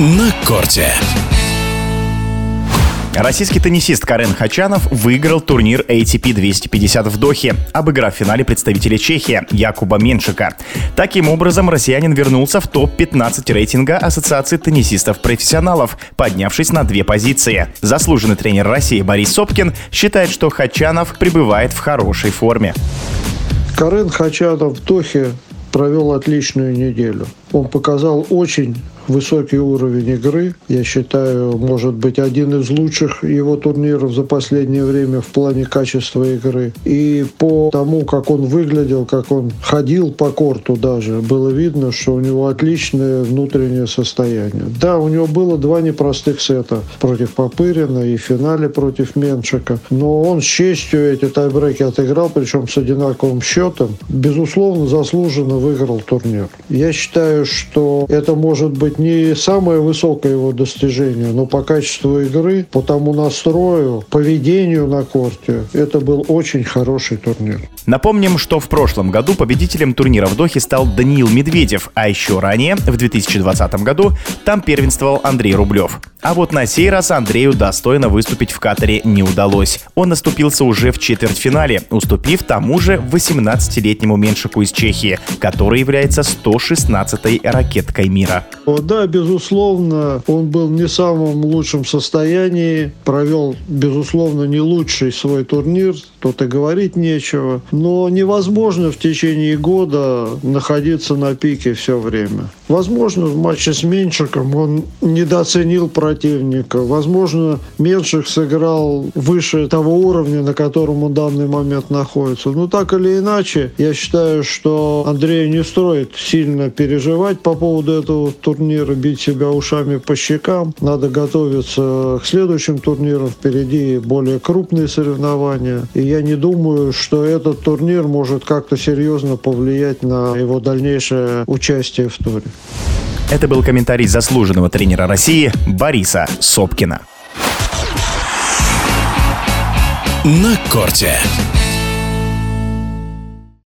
на корте. Российский теннисист Карен Хачанов выиграл турнир ATP 250 в Дохе, обыграв в финале представителя Чехии Якуба Меншика. Таким образом, россиянин вернулся в топ-15 рейтинга Ассоциации теннисистов-профессионалов, поднявшись на две позиции. Заслуженный тренер России Борис Сопкин считает, что Хачанов пребывает в хорошей форме. Карен Хачанов в Дохе провел отличную неделю. Он показал очень высокий уровень игры. Я считаю, может быть, один из лучших его турниров за последнее время в плане качества игры. И по тому, как он выглядел, как он ходил по корту даже, было видно, что у него отличное внутреннее состояние. Да, у него было два непростых сета против Попырина и в финале против Меншика. Но он с честью эти тайбреки отыграл, причем с одинаковым счетом. Безусловно, заслуженно выиграл турнир. Я считаю, что это может быть не самое высокое его достижение, но по качеству игры, по тому настрою, поведению на корте, это был очень хороший турнир. Напомним, что в прошлом году победителем турнира в Дохе стал Даниил Медведев, а еще ранее, в 2020 году, там первенствовал Андрей Рублев. А вот на сей раз Андрею достойно выступить в Катаре не удалось. Он наступился уже в четвертьфинале, уступив тому же 18-летнему меньшику из Чехии, который является 116-й ракеткой мира. Да, безусловно, он был не в самом лучшем состоянии, провел, безусловно, не лучший свой турнир, тут и говорить нечего. Но невозможно в течение года находиться на пике все время. Возможно, в матче с Меньшиком он недооценил противника. Возможно, Меньшик сыграл выше того уровня, на котором он в данный момент находится. Но так или иначе, я считаю, что Андрею не стоит сильно переживать по поводу этого турнира, бить себя ушами по щекам. Надо готовиться к следующим турнирам. Впереди более крупные соревнования. И я не думаю, что этот турнир может как-то серьезно повлиять на его дальнейшее участие в туре. Это был комментарий заслуженного тренера России Бориса Сопкина. На корте.